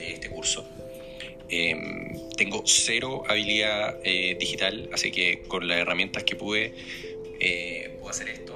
Este curso. Em, tengo cero habilidad eh, digital, así que con las herramientas que pude, eh, puedo hacer esto